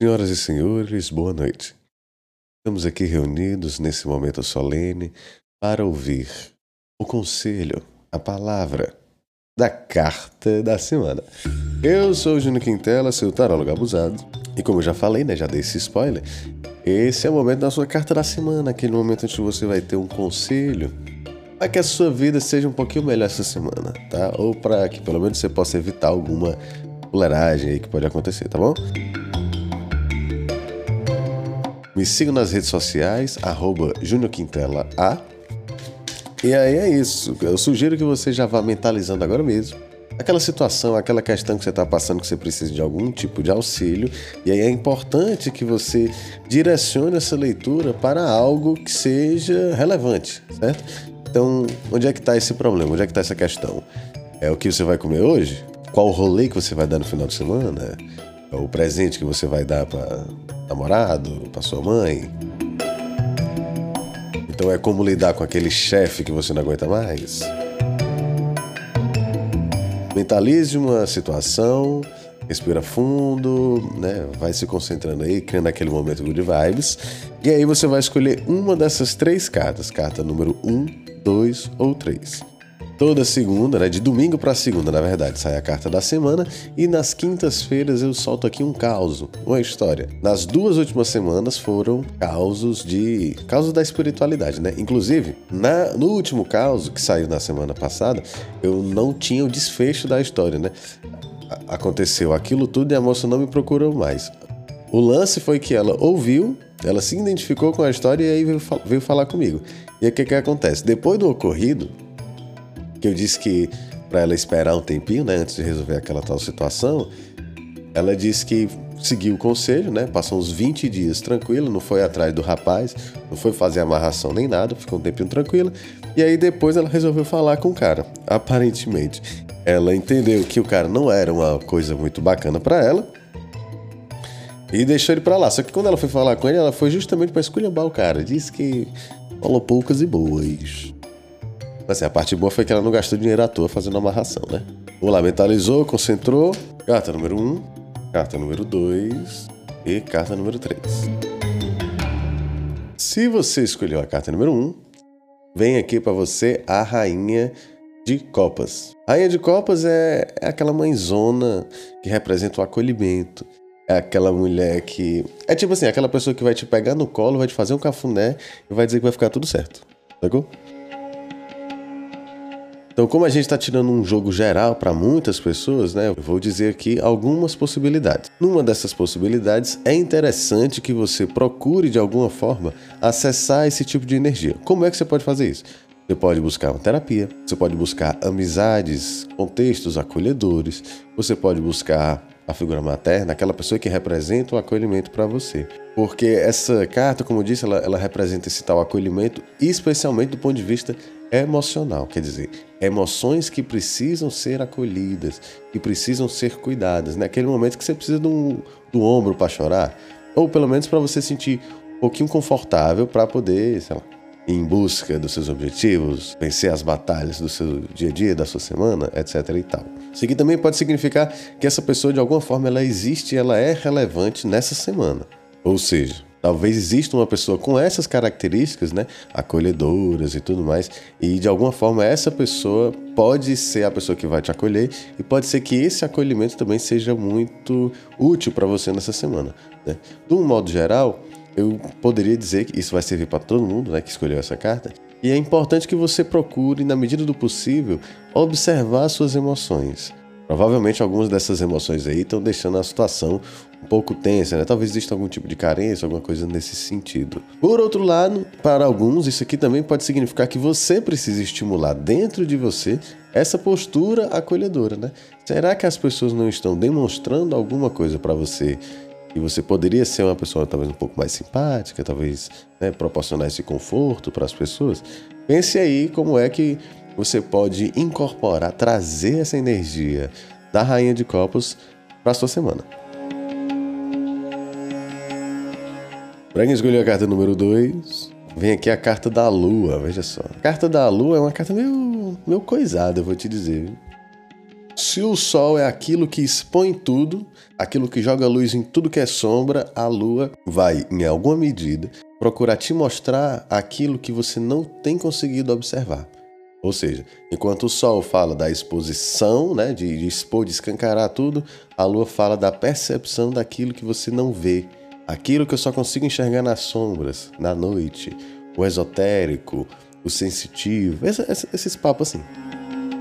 Senhoras e senhores, boa noite. Estamos aqui reunidos nesse momento solene para ouvir o conselho, a palavra da carta da semana. Eu sou Júnior Quintela, seu tarólogo abusado, e como eu já falei, né, já dei esse spoiler, esse é o momento da sua carta da semana, aquele momento onde você vai ter um conselho para que a sua vida seja um pouquinho melhor essa semana, tá? Ou para que pelo menos você possa evitar alguma fuleiragem aí que pode acontecer, tá bom? Me sigam nas redes sociais, arroba Quintela A. E aí é isso. Eu sugiro que você já vá mentalizando agora mesmo. Aquela situação, aquela questão que você está passando que você precisa de algum tipo de auxílio. E aí é importante que você direcione essa leitura para algo que seja relevante, certo? Então, onde é que está esse problema? Onde é que está essa questão? É o que você vai comer hoje? Qual o rolê que você vai dar no final de semana? É o presente que você vai dar para namorado, para sua mãe. Então é como lidar com aquele chefe que você não aguenta mais. Mentalize uma situação, respira fundo, né? Vai se concentrando aí, criando aquele momento good vibes. E aí você vai escolher uma dessas três cartas, carta número 1, um, 2 ou 3. Toda segunda, né, de domingo para segunda, na verdade, sai a carta da semana e nas quintas-feiras eu solto aqui um caos, uma história. Nas duas últimas semanas foram causos de causos da espiritualidade, né? Inclusive, na, no último caos que saiu na semana passada, eu não tinha o desfecho da história, né? Aconteceu aquilo tudo e a moça não me procurou mais. O lance foi que ela ouviu, ela se identificou com a história e aí veio, veio falar comigo. E o que, que acontece? Depois do ocorrido, que eu disse que para ela esperar um tempinho, né, antes de resolver aquela tal situação, ela disse que seguiu o conselho, né? Passou uns 20 dias tranquila, não foi atrás do rapaz, não foi fazer amarração nem nada, ficou um tempinho tranquila. E aí depois ela resolveu falar com o cara. Aparentemente, ela entendeu que o cara não era uma coisa muito bacana para ela e deixou ele para lá. Só que quando ela foi falar com ele, ela foi justamente para esculhambar o cara. Disse que falou poucas e boas. Assim, a parte boa foi que ela não gastou dinheiro à toa fazendo amarração, né? Vamos lá, mentalizou, concentrou. Carta número 1, um, carta número 2 e carta número 3. Se você escolheu a carta número 1, um, vem aqui para você a rainha de copas. Rainha de copas é, é aquela mãezona que representa o acolhimento. É aquela mulher que. É tipo assim, aquela pessoa que vai te pegar no colo, vai te fazer um cafuné e vai dizer que vai ficar tudo certo. Sacou? Então, como a gente está tirando um jogo geral para muitas pessoas, né, eu vou dizer aqui algumas possibilidades. Numa dessas possibilidades, é interessante que você procure de alguma forma acessar esse tipo de energia. Como é que você pode fazer isso? Você pode buscar uma terapia, você pode buscar amizades, contextos acolhedores, você pode buscar a figura materna, aquela pessoa que representa o acolhimento para você. Porque essa carta, como eu disse, ela, ela representa esse tal acolhimento, especialmente do ponto de vista emocional, quer dizer, emoções que precisam ser acolhidas, que precisam ser cuidadas. Naquele né? momento que você precisa um, do ombro para chorar, ou pelo menos para você sentir um pouquinho confortável para poder, sei lá, em busca dos seus objetivos, vencer as batalhas do seu dia a dia, da sua semana, etc e tal. Isso aqui também pode significar que essa pessoa de alguma forma ela existe, ela é relevante nessa semana. Ou seja, Talvez exista uma pessoa com essas características, né, acolhedoras e tudo mais, e de alguma forma essa pessoa pode ser a pessoa que vai te acolher e pode ser que esse acolhimento também seja muito útil para você nessa semana. Né? De um modo geral, eu poderia dizer que isso vai servir para todo mundo, né, que escolheu essa carta. E é importante que você procure, na medida do possível, observar suas emoções. Provavelmente algumas dessas emoções aí estão deixando a situação um pouco tensa, né? Talvez exista algum tipo de carência, alguma coisa nesse sentido. Por outro lado, para alguns, isso aqui também pode significar que você precisa estimular dentro de você essa postura acolhedora, né? Será que as pessoas não estão demonstrando alguma coisa para você e você poderia ser uma pessoa talvez um pouco mais simpática, talvez né, proporcionar esse conforto para as pessoas? Pense aí como é que você pode incorporar, trazer essa energia da Rainha de Copos para a sua semana. Quem escolheu a carta número 2, vem aqui a carta da Lua, veja só. A carta da Lua é uma carta meio, meio coisada, eu vou te dizer. Se o Sol é aquilo que expõe tudo, aquilo que joga luz em tudo que é sombra, a Lua vai, em alguma medida, procurar te mostrar aquilo que você não tem conseguido observar. Ou seja, enquanto o Sol fala da exposição, né, de, de expor, de escancarar tudo, a Lua fala da percepção daquilo que você não vê, aquilo que eu só consigo enxergar nas sombras, na noite, o esotérico, o sensitivo, esses papos assim.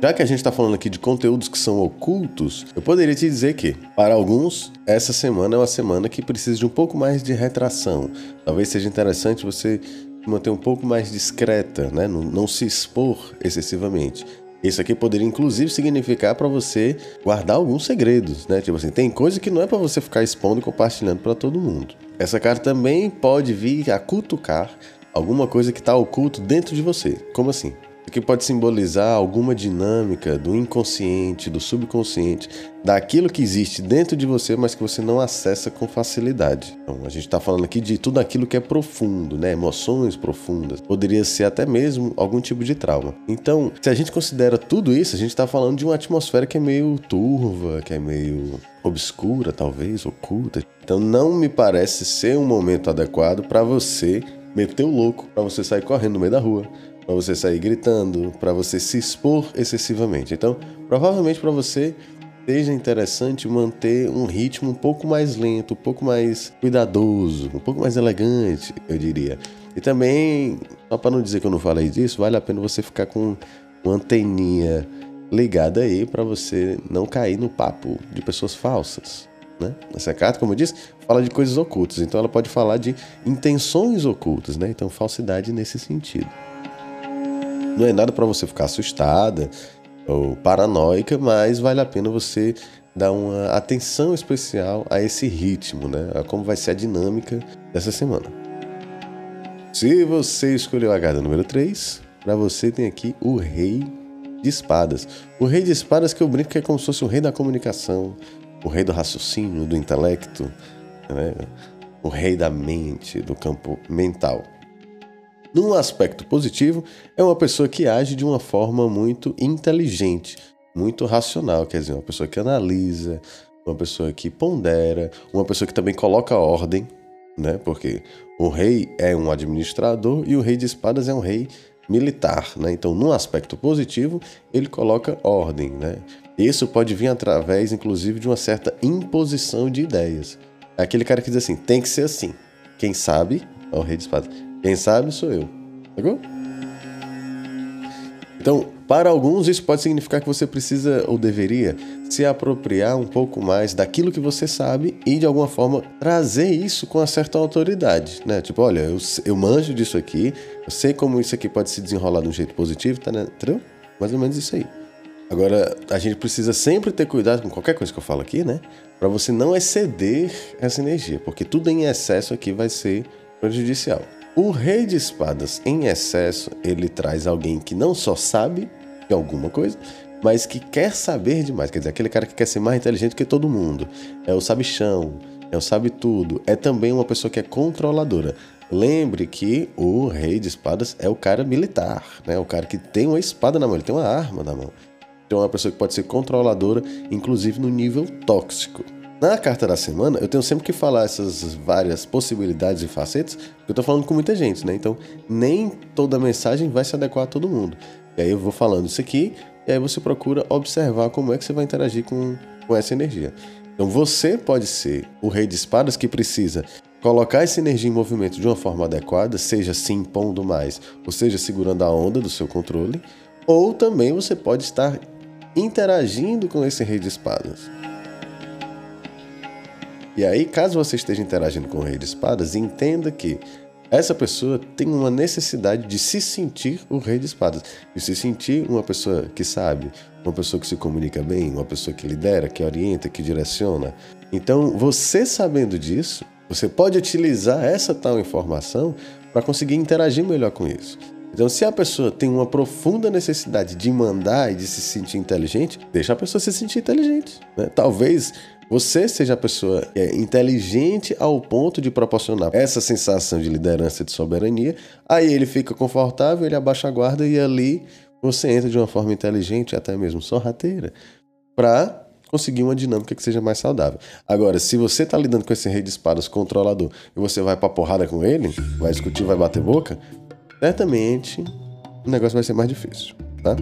Já que a gente está falando aqui de conteúdos que são ocultos, eu poderia te dizer que, para alguns, essa semana é uma semana que precisa de um pouco mais de retração. Talvez seja interessante você manter um pouco mais discreta, né? não, não se expor excessivamente. Isso aqui poderia inclusive significar para você guardar alguns segredos, né? Tipo assim, tem coisa que não é para você ficar expondo e compartilhando para todo mundo. Essa carta também pode vir a cutucar alguma coisa que está oculto dentro de você. Como assim? Que pode simbolizar alguma dinâmica do inconsciente, do subconsciente, daquilo que existe dentro de você, mas que você não acessa com facilidade. Então, a gente está falando aqui de tudo aquilo que é profundo, né? Emoções profundas. Poderia ser até mesmo algum tipo de trauma. Então, se a gente considera tudo isso, a gente está falando de uma atmosfera que é meio turva, que é meio obscura, talvez, oculta. Então, não me parece ser um momento adequado para você meter o louco, para você sair correndo no meio da rua para você sair gritando, para você se expor excessivamente. Então, provavelmente para você seja interessante manter um ritmo um pouco mais lento, um pouco mais cuidadoso, um pouco mais elegante, eu diria. E também, só para não dizer que eu não falei disso, vale a pena você ficar com uma anteninha ligada aí para você não cair no papo de pessoas falsas. Né? Essa carta, como eu disse, fala de coisas ocultas, então ela pode falar de intenções ocultas, né? então falsidade nesse sentido. Não é nada para você ficar assustada ou paranoica, mas vale a pena você dar uma atenção especial a esse ritmo, né? A como vai ser a dinâmica dessa semana. Se você escolheu a carta número 3, para você tem aqui o Rei de Espadas. O Rei de Espadas que eu brinco que é como se fosse o rei da comunicação, o rei do raciocínio, do intelecto, né? o rei da mente, do campo mental. Num aspecto positivo, é uma pessoa que age de uma forma muito inteligente, muito racional, quer dizer, uma pessoa que analisa, uma pessoa que pondera, uma pessoa que também coloca ordem, né? Porque o rei é um administrador e o rei de espadas é um rei militar, né? Então, num aspecto positivo, ele coloca ordem, né? Isso pode vir através, inclusive, de uma certa imposição de ideias. É aquele cara que diz assim, tem que ser assim. Quem sabe é o rei de espadas. Quem sabe sou eu. Pegou? Então, para alguns, isso pode significar que você precisa ou deveria se apropriar um pouco mais daquilo que você sabe e, de alguma forma, trazer isso com uma certa autoridade, né? Tipo, olha, eu, eu manjo disso aqui, eu sei como isso aqui pode se desenrolar de um jeito positivo, tá, né? entendeu? Mais ou menos isso aí. Agora, a gente precisa sempre ter cuidado com qualquer coisa que eu falo aqui, né? Para você não exceder essa energia, porque tudo em excesso aqui vai ser prejudicial. O rei de espadas em excesso, ele traz alguém que não só sabe de alguma coisa, mas que quer saber demais. Quer dizer, aquele cara que quer ser mais inteligente que todo mundo. É o sabichão, é o sabe tudo. É também uma pessoa que é controladora. Lembre que o rei de espadas é o cara militar, né? O cara que tem uma espada na mão, ele tem uma arma na mão. Então é uma pessoa que pode ser controladora, inclusive no nível tóxico. Na carta da semana, eu tenho sempre que falar essas várias possibilidades e facetas, porque eu tô falando com muita gente, né? Então, nem toda mensagem vai se adequar a todo mundo. E aí eu vou falando isso aqui, e aí você procura observar como é que você vai interagir com, com essa energia. Então, você pode ser o rei de espadas que precisa colocar essa energia em movimento de uma forma adequada, seja se impondo mais, ou seja, segurando a onda do seu controle, ou também você pode estar interagindo com esse rei de espadas. E aí, caso você esteja interagindo com o Rei de Espadas, entenda que essa pessoa tem uma necessidade de se sentir o Rei de Espadas, de se sentir uma pessoa que sabe, uma pessoa que se comunica bem, uma pessoa que lidera, que orienta, que direciona. Então, você sabendo disso, você pode utilizar essa tal informação para conseguir interagir melhor com isso. Então, se a pessoa tem uma profunda necessidade de mandar e de se sentir inteligente, deixa a pessoa se sentir inteligente. Né? Talvez você seja a pessoa é inteligente ao ponto de proporcionar essa sensação de liderança, de soberania, aí ele fica confortável, ele abaixa a guarda e ali você entra de uma forma inteligente, até mesmo sorrateira, para conseguir uma dinâmica que seja mais saudável. Agora, se você tá lidando com esse rei de espadas controlador e você vai pra porrada com ele, vai discutir, vai bater boca, certamente o negócio vai ser mais difícil, tá?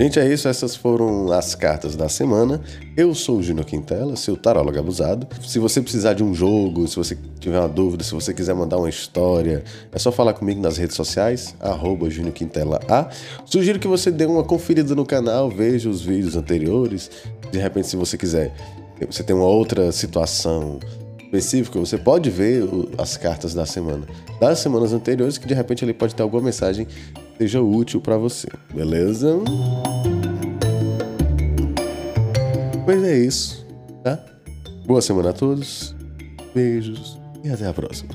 Gente, é isso. Essas foram as cartas da semana. Eu sou o Júnior Quintela, seu tarólogo abusado. Se você precisar de um jogo, se você tiver uma dúvida, se você quiser mandar uma história, é só falar comigo nas redes sociais, arroba Quintela A. Sugiro que você dê uma conferida no canal, veja os vídeos anteriores. De repente, se você quiser, você tem uma outra situação específica, você pode ver as cartas da semana, das semanas anteriores, que de repente ele pode ter alguma mensagem seja útil para você, beleza? Pois é isso, tá? Boa semana a todos, beijos e até a próxima.